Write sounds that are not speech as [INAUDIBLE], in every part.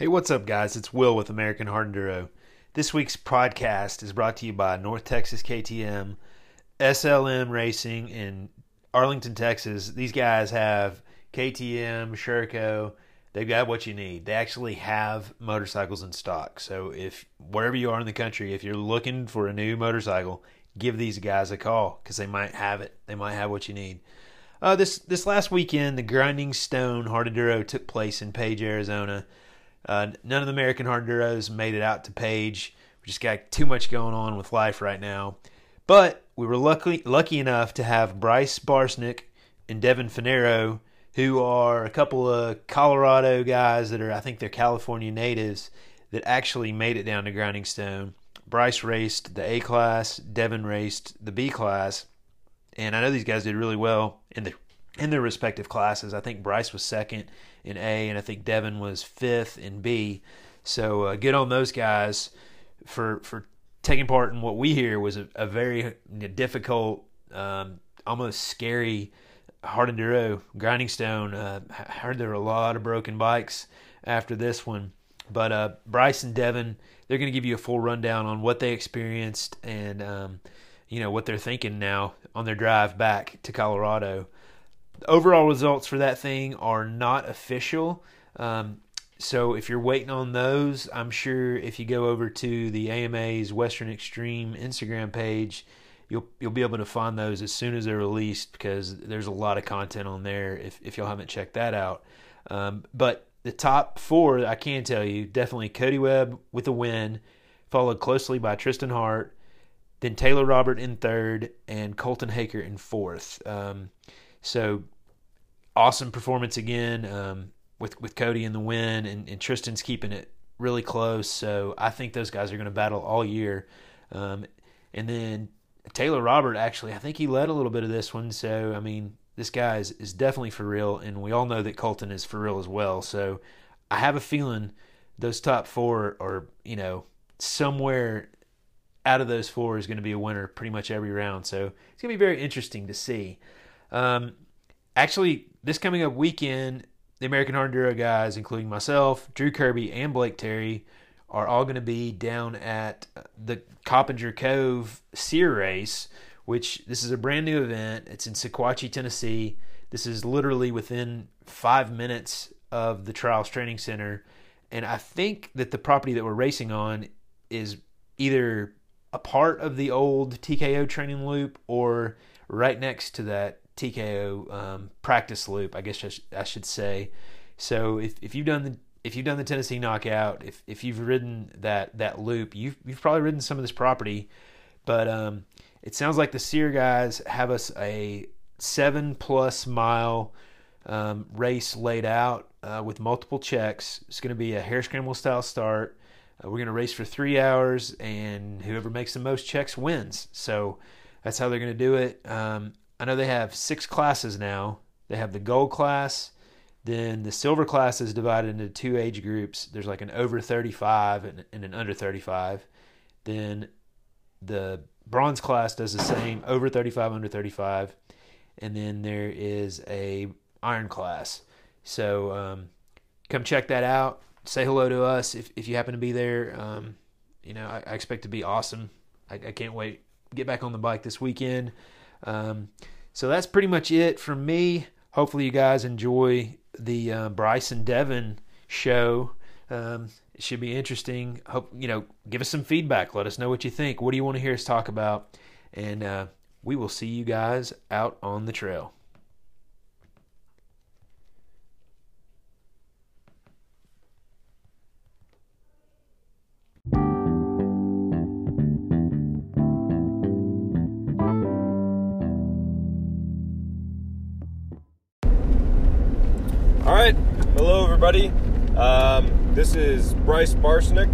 Hey, what's up, guys? It's Will with American Hard Enduro. This week's podcast is brought to you by North Texas KTM, SLM Racing in Arlington, Texas. These guys have KTM, Sherco. They've got what you need. They actually have motorcycles in stock. So if wherever you are in the country, if you're looking for a new motorcycle, give these guys a call because they might have it. They might have what you need. Uh, this this last weekend, the Grinding Stone Hard Enduro took place in Page, Arizona. Uh, none of the American Hard Enduros made it out to Page. We just got too much going on with life right now. But we were lucky lucky enough to have Bryce Barsnick and Devin Finero, who are a couple of Colorado guys that are, I think, they're California natives that actually made it down to Grinding Stone. Bryce raced the A class, Devin raced the B class, and I know these guys did really well in the in their respective classes. I think Bryce was second in A, and I think Devin was fifth in B. So uh, good on those guys for for taking part in what we hear was a, a very difficult, um, almost scary hard enduro grinding stone. Uh, I heard there were a lot of broken bikes after this one, but uh, Bryce and Devin they're going to give you a full rundown on what they experienced and um, you know what they're thinking now on their drive back to Colorado. The overall results for that thing are not official. Um, so if you're waiting on those, I'm sure if you go over to the AMA's Western Extreme Instagram page, you'll you'll be able to find those as soon as they're released because there's a lot of content on there if if y'all haven't checked that out. Um, but the top four, I can tell you, definitely Cody Webb with a win, followed closely by Tristan Hart, then Taylor Robert in third, and Colton Haaker in fourth. Um, so awesome performance again um, with with Cody in the win, and, and, Tristan's keeping it really close. So I think those guys are going to battle all year. Um, and then Taylor Robert actually, I think he led a little bit of this one. So I mean, this guy is, is definitely for real, and we all know that Colton is for real as well. So I have a feeling those top four are you know somewhere out of those four is going to be a winner pretty much every round. So it's going to be very interesting to see. Um, actually, this coming up weekend, the American Hard Enduro guys, including myself, Drew Kirby, and Blake Terry, are all going to be down at the Coppinger Cove Sear Race, which this is a brand new event. It's in Sequatchie, Tennessee. This is literally within five minutes of the Trials Training Center. And I think that the property that we're racing on is either a part of the old TKO training loop or right next to that TKO um, practice loop, I guess I, sh- I, should say. So if, if you've done the if you've done the Tennessee knockout, if if you've ridden that that loop, you've you've probably ridden some of this property. But um, it sounds like the Sear guys have us a seven plus mile um, race laid out uh, with multiple checks. It's going to be a hair scramble style start. Uh, we're going to race for three hours, and whoever makes the most checks wins. So that's how they're going to do it. Um, I know they have six classes now. They have the gold class, then the silver class is divided into two age groups. There's like an over 35 and, and an under 35. Then the bronze class does the same, over 35, under 35, and then there is a iron class. So um, come check that out say hello to us if, if you happen to be there. Um, you know, I, I, expect to be awesome. I, I, can't wait. Get back on the bike this weekend. Um, so that's pretty much it from me. Hopefully, you guys enjoy the uh, Bryce and Devin show. Um, it should be interesting. Hope you know. Give us some feedback. Let us know what you think. What do you want to hear us talk about? And uh, we will see you guys out on the trail. Everybody. Um, this is Bryce Barsnick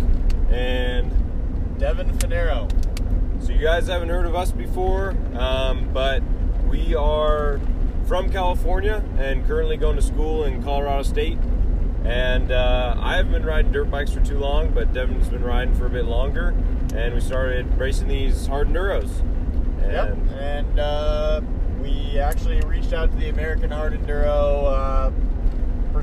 and Devin Finero. So you guys haven't heard of us before, um, but we are from California and currently going to school in Colorado State. And uh, I haven't been riding dirt bikes for too long, but Devin's been riding for a bit longer. And we started racing these hard enduros. And yep. And uh, we actually reached out to the American Hard Enduro uh,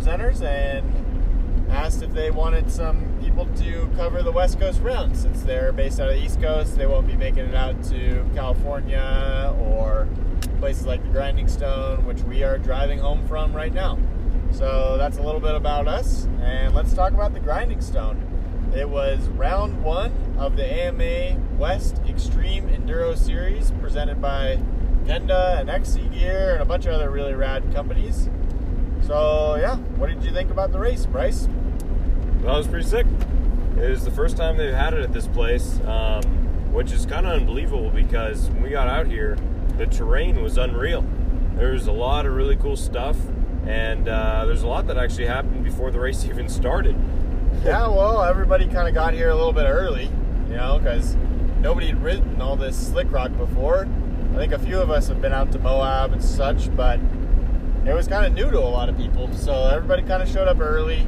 presenters and asked if they wanted some people to cover the West Coast round. Since they're based out of the East Coast, they won't be making it out to California or places like the Grinding Stone, which we are driving home from right now. So that's a little bit about us, and let's talk about the Grinding Stone. It was round one of the AMA West Extreme Enduro Series presented by Kenda and XC Gear and a bunch of other really rad companies. So, yeah, what did you think about the race, Bryce? That was pretty sick. It was the first time they've had it at this place, um, which is kind of unbelievable because when we got out here, the terrain was unreal. There was a lot of really cool stuff, and uh, there's a lot that actually happened before the race [LAUGHS] even started. Yeah, well, everybody kind of got here a little bit early, you know, because nobody had ridden all this slick rock before. I think a few of us have been out to Moab and such, but it was kind of new to a lot of people. So everybody kind of showed up early,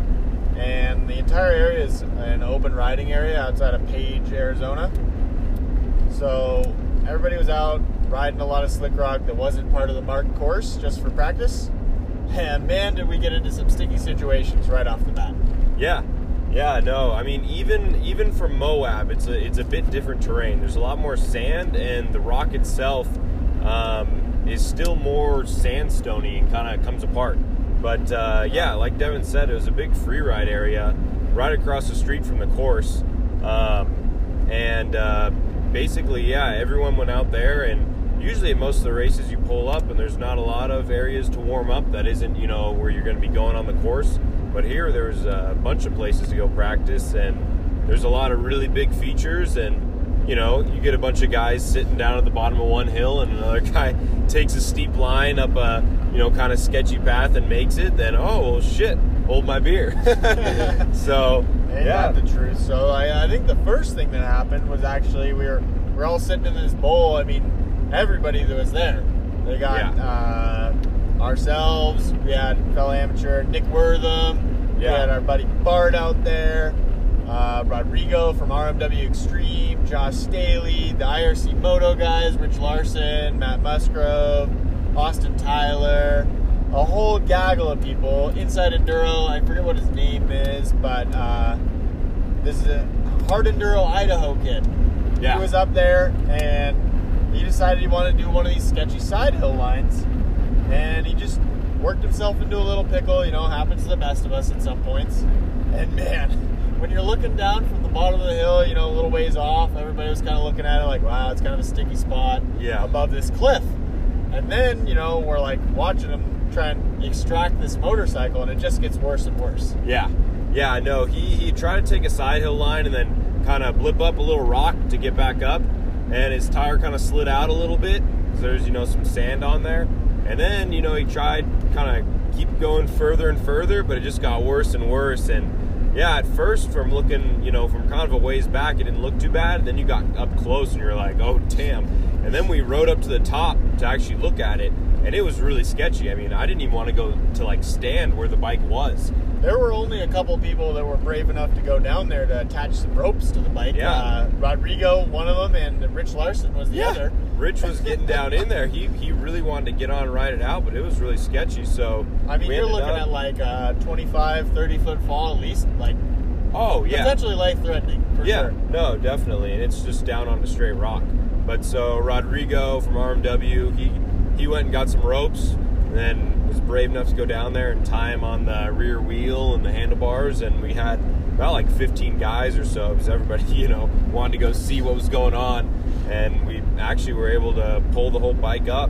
and the entire area is an open riding area outside of Page, Arizona. So everybody was out riding a lot of slick rock that wasn't part of the marked course just for practice. [LAUGHS] And man, did we get into some sticky situations right off the bat. Yeah, yeah, no. I mean, even even for Moab, it's a it's a bit different terrain. There's a lot more sand, and the rock itself um, is still more sandstony and kind of comes apart. But uh, yeah, like Devin said, it was a big free ride area right across the street from the course, um, and uh, basically, yeah, everyone went out there and. Usually, at most of the races, you pull up and there's not a lot of areas to warm up. That isn't, you know, where you're going to be going on the course. But here, there's a bunch of places to go practice, and there's a lot of really big features. And you know, you get a bunch of guys sitting down at the bottom of one hill, and another [LAUGHS] guy takes a steep line up a you know kind of sketchy path and makes it. Then oh well, shit, hold my beer. [LAUGHS] so yeah, the truth? So I, I think the first thing that happened was actually we were we are all sitting in this bowl. I mean, everybody that was there. They got Yeah. uh, ourselves. We had fellow amateur Nick Wortham. We had our buddy Bart out there. Uh, Rodrigo from RMW Extreme, Josh Staley, the IRC Moto guys, Rich Larson, Matt Musgrove, Austin Tyler, a whole gaggle of people. Inside Enduro, I forget what his name is, but uh, this is a Hard Enduro Idaho kid. Yeah. He was up there and he decided he wanted to do one of these sketchy side hill lines. And he just worked himself into a little pickle, you know, happens to the best of us at some points. And man, when you're looking down from the bottom of the hill, you know, a little ways off, everybody was kind of looking at it like, wow, it's kind of a sticky spot Yeah. above this cliff. And then, you know, we're like watching him try and extract this motorcycle, and it just gets worse and worse. Yeah, yeah, no. He he tried to take a side hill line and then kind of blip up a little rock to get back up, and his tire kind of slid out a little bit because there's you know some sand on there, and then you know he tried kind of keep going further and further, but it just got worse and worse. And yeah, at first from looking you know from kind of a ways back, it didn't look too bad. And then you got up close and you're like, oh damn. And then we rode up to the top to actually look at it, and it was really sketchy. I mean, I didn't even want to go to like stand where the bike was. There were only a couple people that were brave enough to go down there to attach some ropes to the bike. Yeah. Uh, Rodrigo, one of them, and Rich Larson was the other. Rich was getting down in there. He he really wanted to get on and ride it out, but it was really sketchy. So I mean, you're looking up- at like a 25, 30 foot fall at least, like oh yeah potentially life threatening yeah sure. no definitely, and it's just down on a straight rock. But so Rodrigo from RMW, he he went and got some ropes, and then was brave enough to go down there and tie him on the rear wheel and the handlebars, and we had about like 15 guys or so because everybody [LAUGHS] you know wanted to go see what was going on, and we actually we were able to pull the whole bike up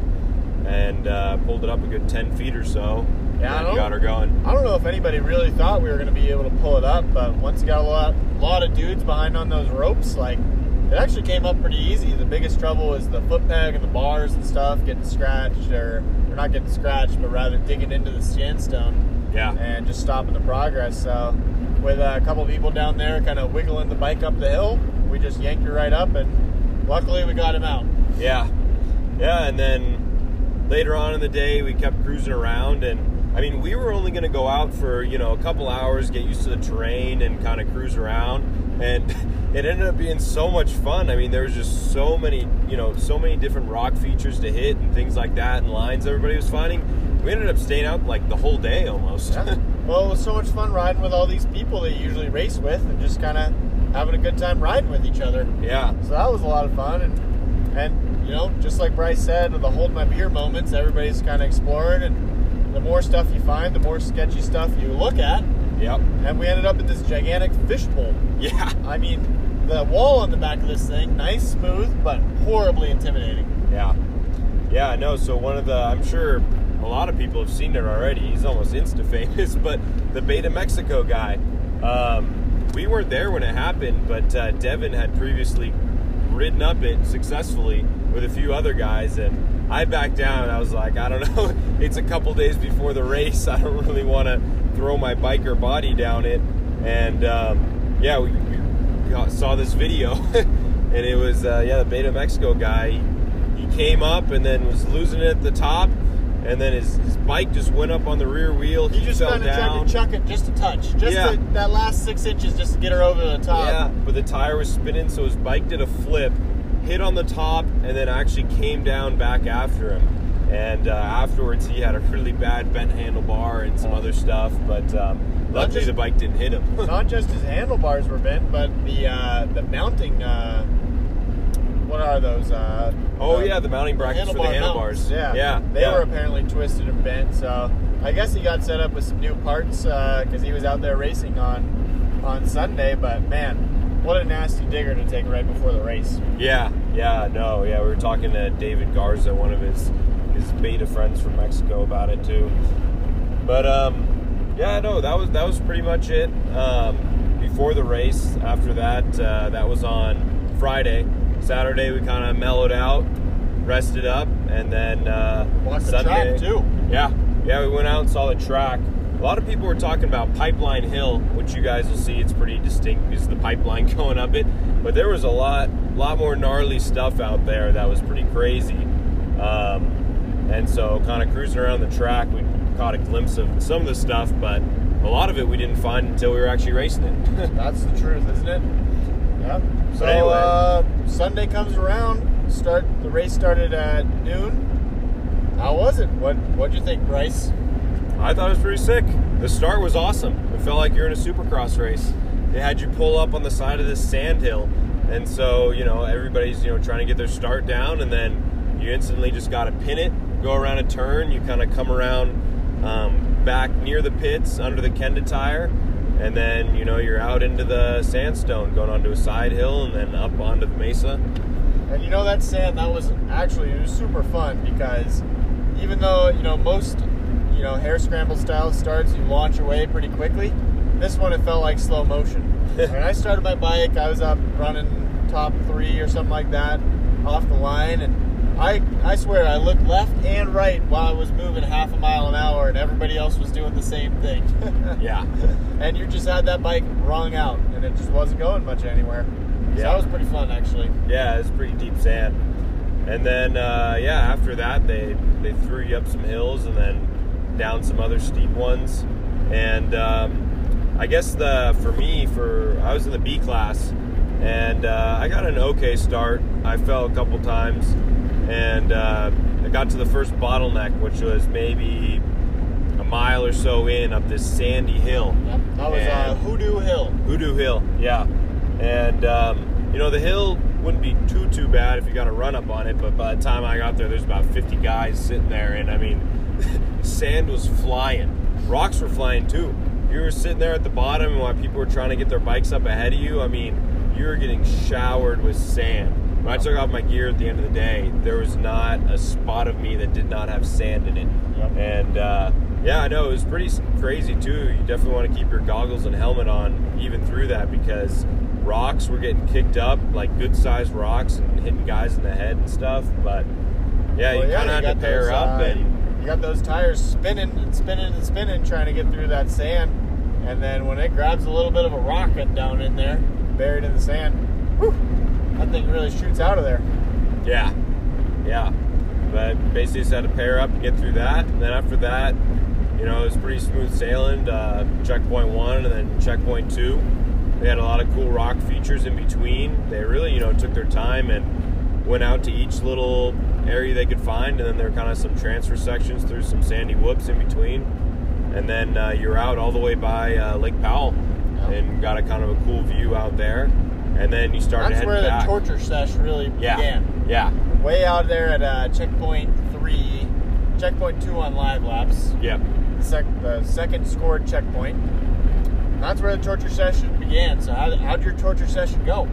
and uh, pulled it up a good 10 feet or so. Yeah, and got her going. I don't know if anybody really thought we were going to be able to pull it up, but once you got a lot, lot of dudes behind on those ropes, like it actually came up pretty easy. The biggest trouble was the foot peg and the bars and stuff getting scratched, or, or not getting scratched, but rather digging into the sandstone Yeah. and just stopping the progress. So, with a couple people down there kind of wiggling the bike up the hill, we just yanked her right up, and luckily we got him out. Yeah, yeah, and then later on in the day, we kept cruising around, and I mean, we were only going to go out for you know a couple hours, get used to the terrain, and kind of cruise around, and [LAUGHS] it ended up being so much fun. I mean, there was just so many, you know, so many different rock features to hit and things like that, and lines everybody was finding. we ended up staying out like the whole day almost. Yeah. [LAUGHS] Well, it was so much fun riding with all these people that you usually race with, and just kind of having a good time riding with each other. yeah. So that was a lot of fun, and and you know, just like Bryce said, the hold my beer moments, everybody's kind of exploring, and the more stuff you find, the more sketchy stuff you look at, Yep. and we ended up in this gigantic fishbowl. Yeah. [LAUGHS] I mean, the wall on the back of this thing, nice, smooth, but horribly intimidating. Yeah. Yeah, I know. So one of the, I'm sure a lot of people have seen it already. He's almost insta famous, [LAUGHS] but the Beta Mexico guy. Um, we weren't there when it happened, but uh, Devin had previously ridden up it successfully with a few other guys, and I backed down. I was like, I don't know. [LAUGHS] It's a couple days before the race. [LAUGHS] I don't really want to throw my biker body down it. And um, yeah, we, we got, saw this video, [LAUGHS] and it was uh, yeah the Beta Mexico guy. He, he came up and then was losing it at the top, and then his, his bike just went up on the rear wheel. He just fell kind of tried to chuck it just a touch, just Yeah. to, that last six inches, just to get her over the top. Yeah, but the tire was spinning, so his bike did a flip, hit on the top, and then actually came down back after him. And uh, afterwards, he had a really bad bent handlebar and some other stuff, but um, luckily just- the bike didn't hit him. [LAUGHS] Not just his handlebars were bent, but the uh, the mounting. Uh, what are those? Uh, oh the- yeah, the mounting brackets for the handlebars. mounts. Yeah, yeah, They yeah. were apparently twisted and bent. So I guess he got set up with some new parts because he was out there racing on on Sunday. But man, what a nasty digger to take right before the race. Yeah, yeah, no, yeah. We were talking to David Garza, one of his his beta friends from Mexico, about it too. But um, yeah, no, that was that was pretty much it. Um, before the race, after that, uh, that was on Friday. Saturday, we kind of mellowed out, rested up, and then uh, Walked the Sunday track, too. Yeah, yeah, we went out and saw the track. A lot of people were talking about Pipeline Hill, which you guys will see. It's pretty distinct because of the pipeline [LAUGHS] going up it. But there was a lot, lot more gnarly stuff out there that was pretty crazy. Um, and so, kind of cruising around the track, we caught a glimpse of some of the stuff, but a lot of it we didn't find until we were actually racing it. [LAUGHS] That's the truth, isn't it? Yep. So anyway. uh, Sunday comes around. Start the race started at noon. How was it? What What'd you think, Bryce? I thought it was pretty sick. The start was awesome. It felt like you're in a supercross race. They had you pull up on the side of this sand hill, and so you know everybody's you know trying to get their start down, and then you instantly just got to pin it, go around a turn. You kind of come around um, back near the pits under the Kenda tire, and then you know you're out into the sandstone, going onto a side hill, and then up onto the mesa. And you know that sand that was actually it was super fun because even though you know most you know hair scramble style starts you launch away pretty quickly, this one it felt like slow motion. [LAUGHS] when I started my bike, I was up running top three or something like that off the line, and I I swear I looked left and right while I was moving half a mile an hour, and everybody else was doing the same thing. [LAUGHS] Yeah. and you just had that bike wrung out, and it just wasn't going much anywhere. So Yeah. that was pretty fun actually. Yeah, it's pretty deep sand. And then uh, yeah, after that they they threw you up some hills and then down some other steep ones. And um, I guess the for me for I was in the B class and uh, I got an okay start. I fell a couple times and uh, I got to the first bottleneck, which was maybe a mile or so in up this sandy hill. Yep, that was uh, Hoodoo Hill. Hoodoo Hill, yeah. And um, you know the hill wouldn't be too too bad if you got a run up on it, but by the time I got there, there's about 50 guys sitting there, and I mean, [LAUGHS] sand was flying, rocks were flying too. You were sitting there at the bottom, and while people were trying to get their bikes up ahead of you, I mean, you were getting showered with sand. When I took off my gear at the end of the day, there was not a spot of me that did not have sand in it. Yep. And uh, yeah, I know it was pretty crazy too. You definitely want to keep your goggles and helmet on even through that because rocks were getting kicked up, like good sized rocks, and hitting guys in the head and stuff. But yeah, Well, you kind of had to pair those, up uh, and you got those tires spinning and spinning and spinning, trying to get through that sand. And then when it grabs a little bit of a rocket down in there, buried in the sand, whew, that thing really shoots out of there. yeah, yeah. But basically, just had to pair up and get through that. And then after that, you know, it was pretty smooth sailing. Uh, checkpoint one and then checkpoint two. They had a lot of cool rock features in between. They really, you know, took their time and went out to each little area they could find, and then there were kind of some transfer sections through some sandy whoops in between, and then uh, you're out all the way by uh, Lake Powell, and got a kind of a cool view out there, and then you started That's where back. the torture sesh really yeah, began. yeah, Way out there at uh, checkpoint three, checkpoint two on live laps, yeah. sec- the second scored checkpoint. That's where the torture session began. So how how'd your torture session go?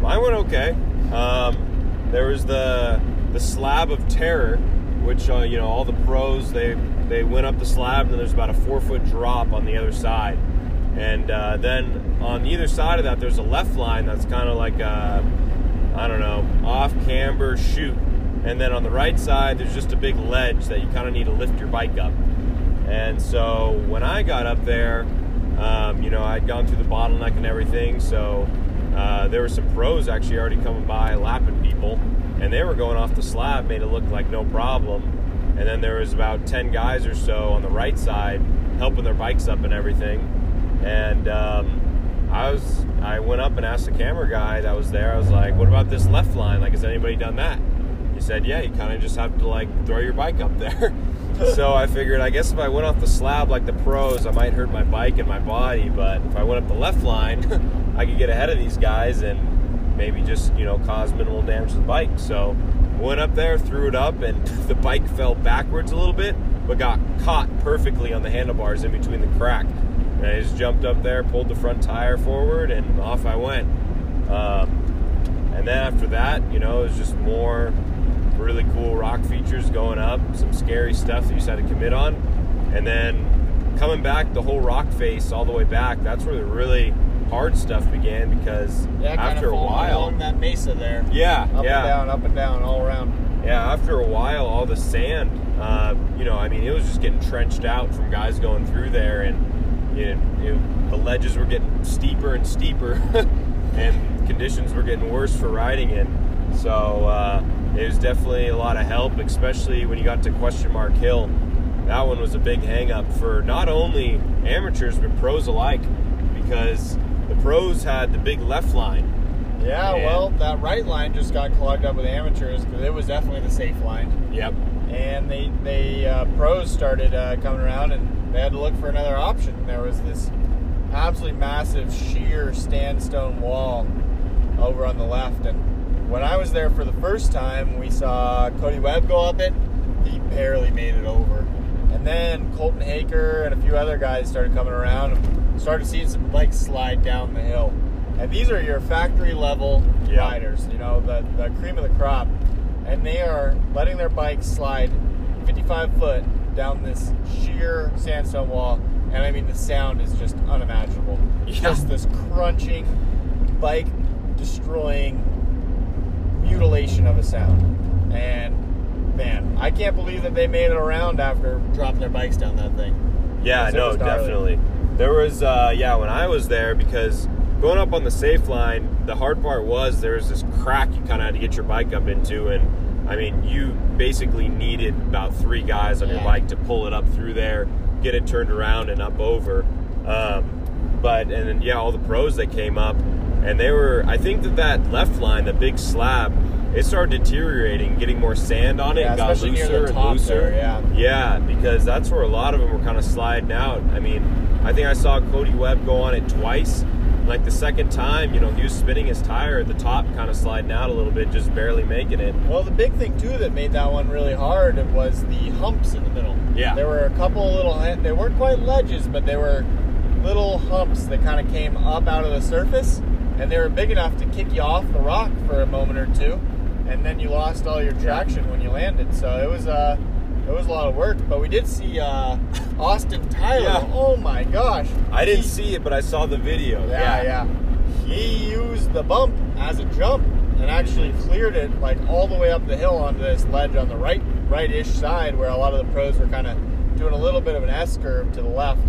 Mine went okay. Um, there was the the slab of terror, which uh, you know all the pros they they went up the slab, and then there's about a four foot drop on the other side, and uh, then on either side of that there's a left line that's kind of like a I don't know off camber shoot. and then on the right side there's just a big ledge that you kind of need to lift your bike up. And so when I got up there, um, you know, I'd gone through the bottleneck and everything. So uh, there were some pros actually already coming by lapping people, and they were going off the slab, made it look like no problem. And then there was about ten guys or so on the right side helping their bikes up and everything. And um, I was, I went up and asked the camera guy that was there. I was like, "What about this left line? Like, has anybody done that?" He said, "Yeah, you kind of just have to like throw your bike up there." [LAUGHS] so I figured, I guess if I went off the slab like the pros, I might hurt my bike and my body. But if I went up the left line, [LAUGHS] I could get ahead of these guys and maybe just you know cause minimal damage to the bike. So went up there, threw it up, and [LAUGHS] the bike fell backwards a little bit, but got caught perfectly on the handlebars in between the crack. And I just jumped up there, pulled the front tire forward, and off I went. Um, and then after that, you know, it was just more really cool rock features going up, some scary stuff that you just had to commit on. And then coming back the whole rock face all the way back, that's where the really hard stuff began because Yeah, after a while. along that mesa there. Yeah, Up yeah. and down, up and down, all around. Yeah, after a while, all the sand, uh, you know, I mean, it was just getting trenched out from guys going through there, and know, it, the ledges were getting steeper and steeper, [LAUGHS] and conditions were getting worse for riding in. So uh, it was definitely a lot of help, especially when you got to Question Mark Hill. That one was a big hang up for not only amateurs but pros alike, because the pros had the big left line. Yeah, Yeah. well, that right line just got clogged up with amateurs because it was definitely the safe line. Yep. And they, they uh, pros started uh, coming around and they had to look for another option. There was this absolutely massive sheer sandstone wall over on the left. And when I was there for the first time, we saw Cody Webb go up it. He barely made it over. And then Colton Haaker and a few other guys started coming around and started seeing some bikes slide down the hill. And these are your factory level Yeah. riders, you know, the, the cream of the crop. And they are letting their bikes slide 55 foot down this sheer sandstone wall. And I mean, the sound is just unimaginable. Yeah. Just this crunching, bike destroying mutilation of a sound. And man, I can't believe that they made it around after dropping their bikes down that thing. Yeah, no, definitely. There was, uh, yeah, when I was there, because going up on the safe line, the hard part was there was this crack you kind of had to get your bike up into, and I mean, you basically needed about three guys on your bike to pull it up through there, get it turned around and up over. Um, but and then yeah, all the pros that came up, and they were. I think that that left line, the big slab, it started deteriorating, getting more sand on it, Yeah, got especially near the looser and looser. there, yeah. Yeah, because that's where a lot of them were kind of sliding out. I mean, I think I saw Cody Webb go on it twice. Like the second time, you know, he was spinning his tire at the top, kind of sliding out a little bit, just barely making it. Well, the big thing too that made that one really hard was the humps in the middle. Yeah. There were a couple of little, they weren't quite ledges, but they were little humps that kind of came up out of the surface, and they were big enough to kick you off the rock for a moment or two, and then you lost all your traction when you landed. So it was uh, it was a lot of work. But we did see uh, [LAUGHS] Austin Tyler. Yeah. Oh my gosh! I didn't He- see it, but I saw the video. yeah, yeah. He used the bump as a jump and actually cleared it like all the way up the hill onto this ledge on the right right-ish side where a lot of the pros were kind of doing a little bit of an S curve to the left.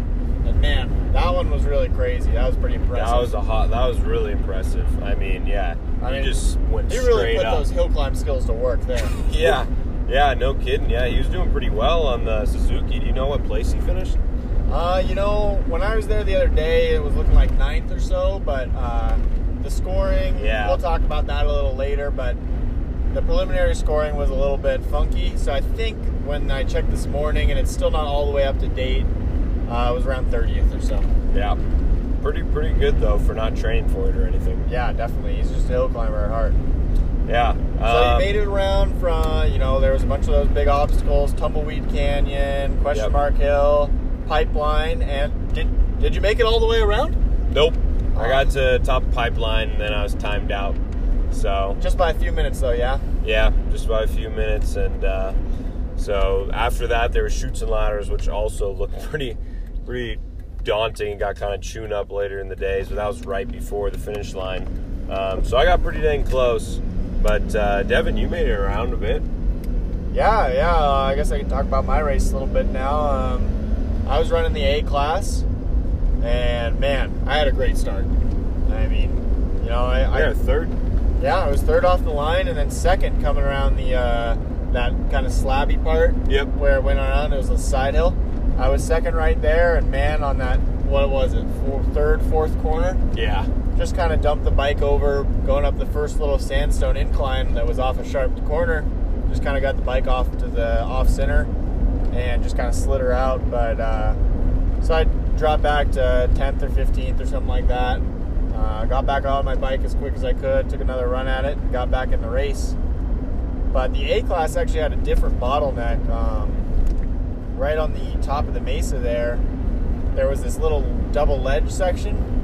And man, that one was really crazy. That was pretty impressive. That was a hot. That was really impressive. I mean, yeah, I he mean, just went he really put up. those hill climb skills to work there. [LAUGHS] yeah, yeah, no kidding. Yeah, he was doing pretty well on the Suzuki. Do you know what place he finished? Uh, you know, when I was there the other day, it was looking like ninth or so, but uh, the scoring, Yeah. we'll talk about that a little later, but the preliminary scoring was a little bit funky. So I think when I checked this morning, and it's still not all the way up to date, uh, it was around 30th or so. Yeah. Pretty pretty good though for not training for it or anything. Yeah, definitely. He's just a hill climber at heart. Yeah. So um, you made it around from, you know, there was a bunch of those big obstacles, Tumbleweed Canyon, Question Yep. Mark Hill, Pipeline, and did did you make it all the way around? Nope. I got to top pipeline and then I was timed out. So Just by a few minutes though, yeah. yeah, just by a few minutes and uh, so after that there were shoots and ladders which also looked [LAUGHS] pretty pretty daunting and got kind of chewed up later in the days, but that was right before the finish line. Um, so I got pretty dang close. But uh, Devin, you made it around a bit. Yeah, yeah. Uh, I guess I can talk about my race a little bit now. Um, I was running the A class, and man, I had a great start. I mean, you know, I, Yeah, I third. yeah, I was third off the line, and then second coming around the uh, that kind of slabby part. Yep. Where it went around, it was a side hill. I was second right there, and man, on that what was it, four, third, fourth corner, Yeah. Just kind of dumped the bike over, going up the first little sandstone incline that was off a sharp corner. Just kind of got the bike off to the off center, and just kind of slid her out. But uh, so I dropped back to 10th or 15th or something like that. Uh, got back on my bike as quick as I could, took another run at it, got back in the race. But the A class actually had a different bottleneck. Um, right on the top of the mesa there, there was this little double ledge section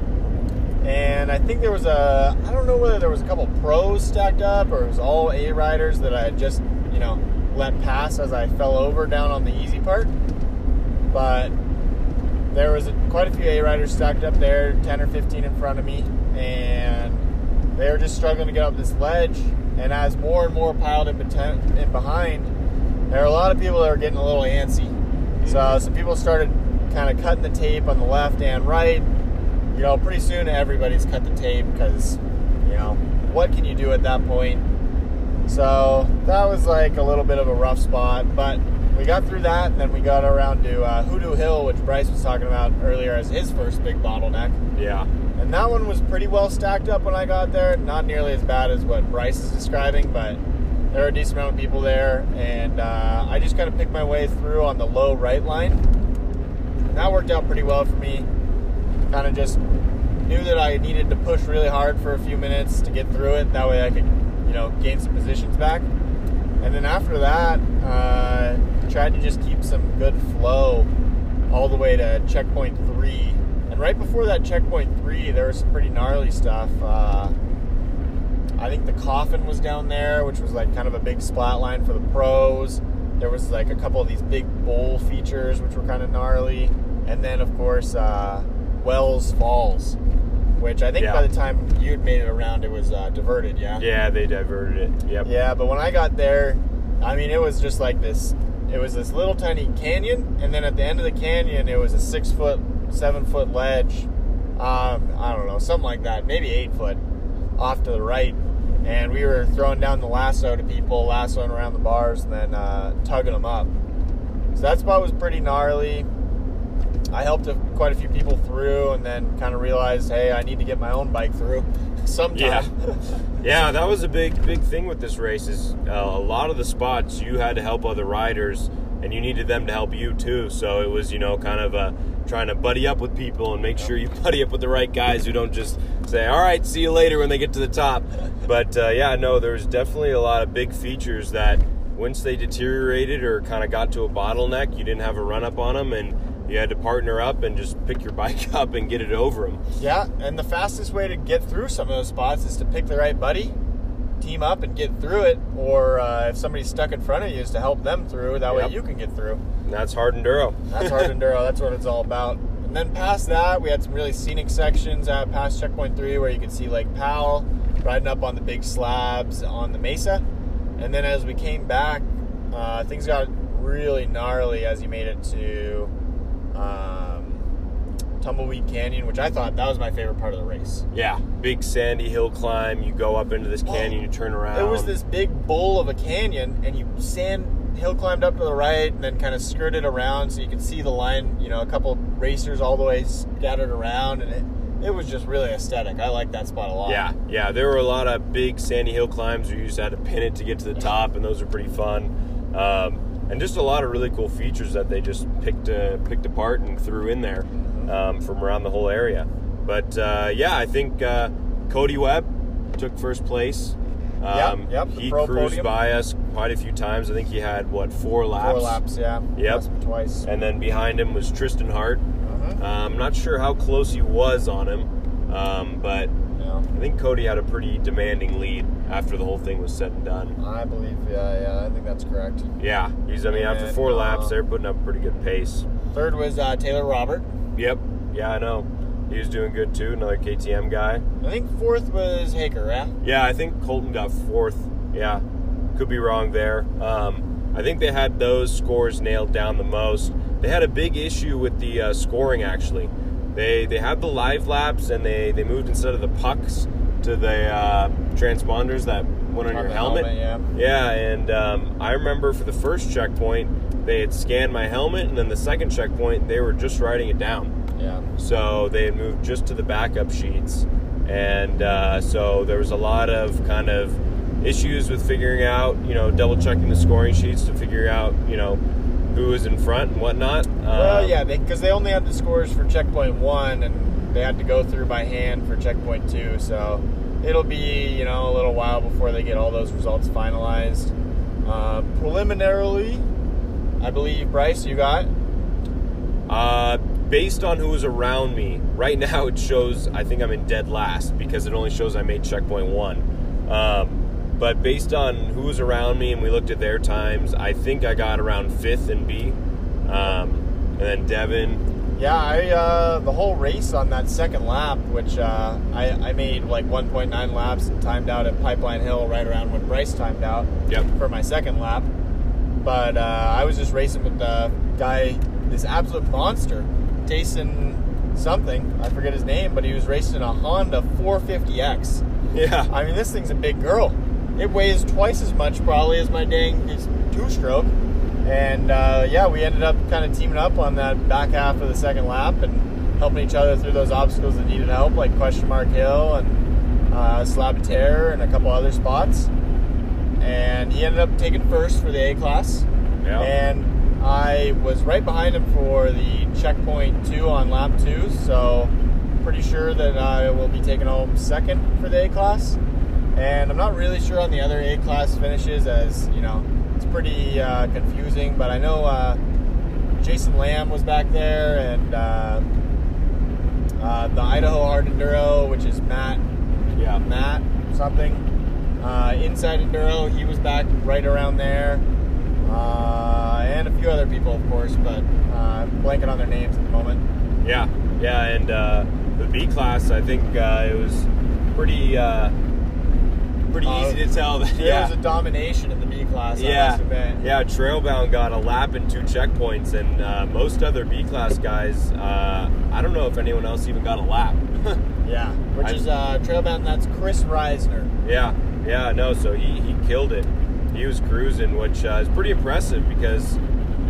and I think there was a I don't know whether there was a couple pros stacked up or it was all A riders that I had just you know let pass as I fell over down on the easy part. But there was a, quite a few A riders stacked up there, ten or fifteen in front of me, and they were just struggling to get up this ledge. And as more and more piled in, beten- in behind, there were a lot of people that were getting a little antsy. So some people started kind of cutting the tape on the left and right you know, pretty soon everybody's cut the tape because, you know, what can you do at that point? So that was like a little bit of a rough spot, but we got through that, and then we got around to uh, Hoodoo Hill, which Bryce was talking about earlier as his first big bottleneck. Yeah. And that one was pretty well stacked up when I got there. Not nearly as bad as what Bryce is describing, but there were a decent amount of people there, and uh, I just kind of picked my way through on the low right line. And that worked out pretty well for me. Kind of just knew that I needed to push really hard for a few minutes to get through it. That way I could, you know, gain some positions back. And then after that, uh, tried to just keep some good flow all the way to checkpoint three. And right before that checkpoint three, there was some pretty gnarly stuff. Uh, I think the coffin was down there, which was like kind of a big splat line for the pros. There was like a couple of these big bowl features, which were kind of gnarly. And then, of course, uh, Wells Falls, which I think Yeah. by the time you'd made it around, it was uh, diverted, yeah? Yeah, they diverted it. Yep. Yeah, but when I got there, I mean, it was just like this. It was this little tiny canyon, and then at the end of the canyon, it was a six foot, seven foot ledge. Um, I don't know, something like that, maybe eight foot off to the right. And we were throwing down the lasso to people, lassoing around the bars, and then uh, tugging them up. So that spot was pretty gnarly. I helped a, quite a few people through, and then kind of realized, hey, I need to get my own bike through [LAUGHS] sometime. Yeah. [LAUGHS] Yeah, that was a big, big thing with this race. Is uh, a lot of the spots you had to help other riders, and you needed them to help you too. So it was, you know, kind of uh, trying to buddy up with people and make sure you [LAUGHS] buddy up with the right guys who don't just say, "All right, see you later" when they get to the top. But uh, yeah, no, there's definitely a lot of big features that once they deteriorated or kind of got to a bottleneck, you didn't have a run up on them, and you had to partner up and just pick your [LAUGHS] bike up and get it over them. Yeah, and the fastest way to get through some of those spots is to pick the right buddy, team up and get through it, or uh, if somebody's stuck in front of you, is to help them through. That way you can get through. And that's hard enduro. That's hard [LAUGHS] enduro. That's what it's all about. And then past that, we had some really scenic sections at past checkpoint three where you could see Lake Powell riding up on the big slabs on the mesa. And then as we came back, uh, things got really gnarly as you made it to um, Tumbleweed Canyon, which I thought that was my favorite part of the race. Yeah, big sandy hill climb. You go up into this canyon, you turn around. It was this big bowl of a canyon, and you sand hill climbed up to the right, and then kind of skirted around so you could see the line. You know, a couple racers all the way scattered around, and it it was just really aesthetic. I like that spot a lot. Yeah, yeah. There were a lot of big sandy hill climbs where you just had to pin it to get to the top, and those are pretty fun. Um, and just a lot of really cool features that they just picked uh, picked apart and threw in there um, from around the whole area. But uh, yeah, I think uh, Cody Webb took first place. Um, Yep, yep, he pro cruised podium. by us quite a few times. I think he had what four laps. Four laps, yeah. Yep. Twice. And then behind him was Tristan Hart. Um, I'm not sure how close he was on him, um, but Yeah. I think Cody had a pretty demanding lead after the whole thing was said and done. I believe, yeah, yeah, I think that's correct. Yeah, he's. I mean, after four uh, laps, they're putting up a pretty good pace. Third was uh, Taylor Robert. Yep. Yeah, I know. He was doing good too. Another KTM guy. I think fourth was Haaker, yeah? Yeah, I think Colton got fourth. Yeah, could be wrong there. Um, I think they had those scores nailed down the most. They had a big issue with the uh, scoring actually. They they had the live laps and they they moved instead of the pucks to the uh, transponders that went on, On your helmet. helmet, Yeah, and um, I remember for the first checkpoint they had scanned my helmet, and then the second checkpoint they were just writing it down. Yeah. So they had moved just to the backup sheets. And uh, so there was a lot of kind of issues with figuring out, you know, double checking the scoring sheets to figure out, you know, who was in front and whatnot. Well, Um, yeah, because they, only had the scores for checkpoint one, and they had to go through by hand for checkpoint two. So it'll be, you know, a little while before they get all those results finalized. Uh, preliminarily, I believe Bryce, you got Uh, based on who was around me, right [LAUGHS] now it shows I think I'm in dead last because it only shows I made checkpoint one. Um, but based on who was around me and we looked at their times, I think I got around fifth in B. Um, and then Devin, Yeah, I uh, the whole race on that second lap, which uh, I, I made like 1.9 laps and timed out at Pipeline Hill right around when Bryce timed out Yep. for my second lap. But uh, I was just racing with the guy, this absolute monster, Jason something. I forget his name, but he was racing a Honda 450X. yeah, I mean, this thing's a big girl. It weighs twice as much probably as my dang two stroke. And uh, yeah, we ended up kind of teaming up on that back half of the second lap and helping each other through those obstacles that needed help, like Question Mark Hill and uh, Slab of Terror and a couple other spots. And he ended up taking first for the A class. Yeah. And I was right behind him for the checkpoint two on lap two, so pretty sure that I will be taking home second for the A class. And I'm not really sure on the other A class finishes, as you know, it's pretty uh, confusing. But I know uh, Jason Lamb was back there, and uh, uh, the Idaho Hard Enduro, which is Matt yeah, Matt something. Uh, Inside Enduro, he was back right around there. Uh, and a few other people, of course, but uh, I'm blanking on their names at the moment. yeah, yeah. And uh, the B class, I think uh, it was pretty uh, pretty Uh, easy to tell that. There yeah, was a domination in the B class, Yeah, yeah. Trailbound got a lap and two checkpoints, and uh, most other B class guys, uh, I don't know if anyone else even got a lap. [LAUGHS] Yeah, which I- is uh, Trailbound, that's Chris Reisner. yeah, yeah, no. So he he killed it. He was cruising, which uh, is pretty impressive because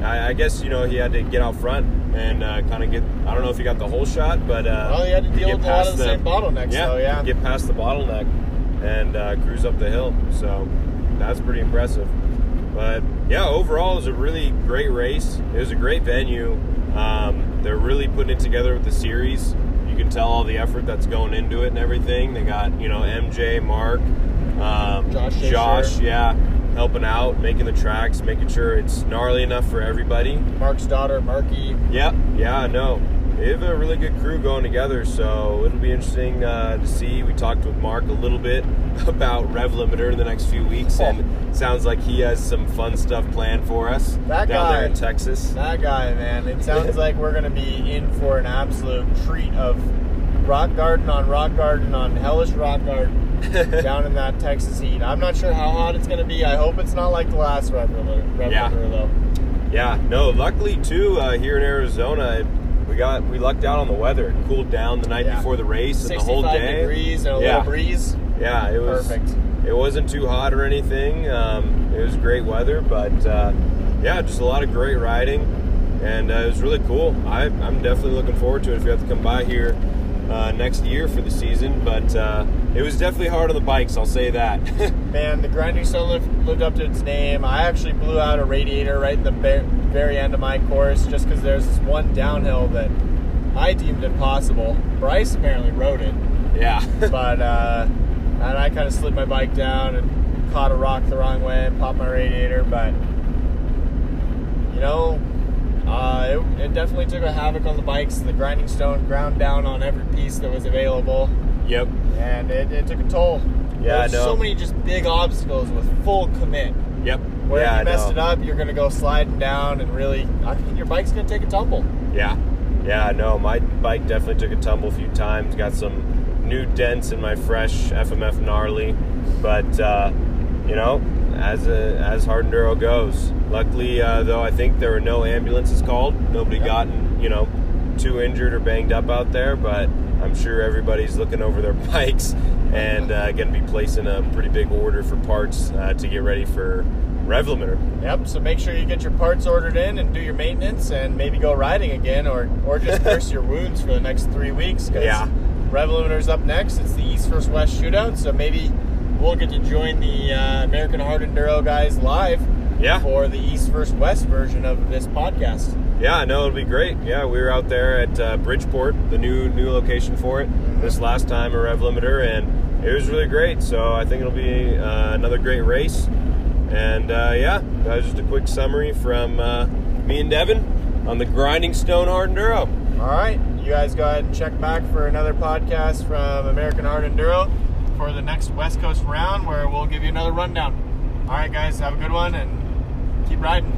I, I guess you know he had to get out front and uh, kind of get. I don't know if he got the whole shot, but uh, Well, he had to deal get with a lot past of the same bottlenecks, Yeah, so yeah. get past the bottleneck and uh, cruise up the hill. So that's pretty impressive. But yeah, overall, it was a really great race. It was a great venue. Um, they're really putting it together with the series. You can tell all the effort that's going into it and everything. They got you know MJ, Mark, um, Josh Josh, yeah, helping out, making the tracks, making sure it's gnarly enough for everybody. Mark's daughter, Marky. Yep, yeah, I know. They have a really good crew going together, so it'll be interesting uh, to see. We talked with Mark a little bit [LAUGHS] about Rev Limiter in the next few weeks, and [LAUGHS] sounds like he has some fun stuff planned for us That down there in Texas. That guy, man. It sounds [LAUGHS] like we're going to be in for an absolute treat of rock garden on rock garden on hellish rock garden down in that Texas heat. I'm not sure how hot it's going to be. I hope it's not like the last Rev Limiter, Yeah. though. Yeah, no. Luckily, too, uh, here in Arizona, we got we lucked out on the weather. It cooled down the night Yeah. before the race and the whole day. degrees and a Yeah. little breeze. Yeah, it was Perfect. It wasn't too hot or anything. Um, it was great weather, but uh, yeah, just a lot of great riding, and uh, it was really cool. I, I'm definitely looking forward to it. If you have to come by here uh, next year for the season. But uh, it was definitely hard on the bikes. I'll say that. [LAUGHS] Man, the grinding stone lived, lived up to its name. I actually blew out a radiator right in the very, very end of my course, just because there's this one downhill that I deemed impossible. Bryce apparently rode it, yeah. [LAUGHS] but uh, and I kind of slid my bike down and caught a rock the wrong way and popped my radiator. But you know, uh, it, it definitely took a havoc on the bikes. The grinding stone ground down on every piece that was available, yep. and it, it took a toll. Yeah, I know. so many just big obstacles with full commit. Yep. Where yeah, you messed it up, you're gonna go sliding down and really, I mean, your bike's gonna take a tumble. Yeah, yeah, no, my bike definitely took a tumble a few times. Got some new dents in my fresh FMF gnarly, but uh, you know, as a, as hard enduro goes. Luckily, uh, though, I think there were no ambulances called. Nobody gotten you know too injured or banged up out there, but I'm sure everybody's looking over their [LAUGHS] bikes and uh, going to be placing a pretty big order for parts uh, to get ready for Rev Limiter. Yep. So make sure you get your parts ordered in and do your maintenance, and maybe go riding again, or or just [LAUGHS] nurse your wounds for the next three weeks. 'cause Yeah. Rev Limiter's up next. It's the East vs West shootout, so maybe we'll get to join the uh, American Hard Enduro guys live Yeah. for the East vs West version of this podcast. Yeah, no, it'll be great. Yeah, we were out there at uh, Bridgeport, the new new location for it, this last time a Rev Limiter, and it was really great. So I think it'll be uh, another great race. And uh, yeah, that was just a quick summary from uh, me and Devin on the Grinding Stone Hard Enduro. All right, you guys go ahead and check back for another podcast from American Hard Enduro for the next West Coast round, where we'll give you another rundown. All right, guys, have a good one and keep riding.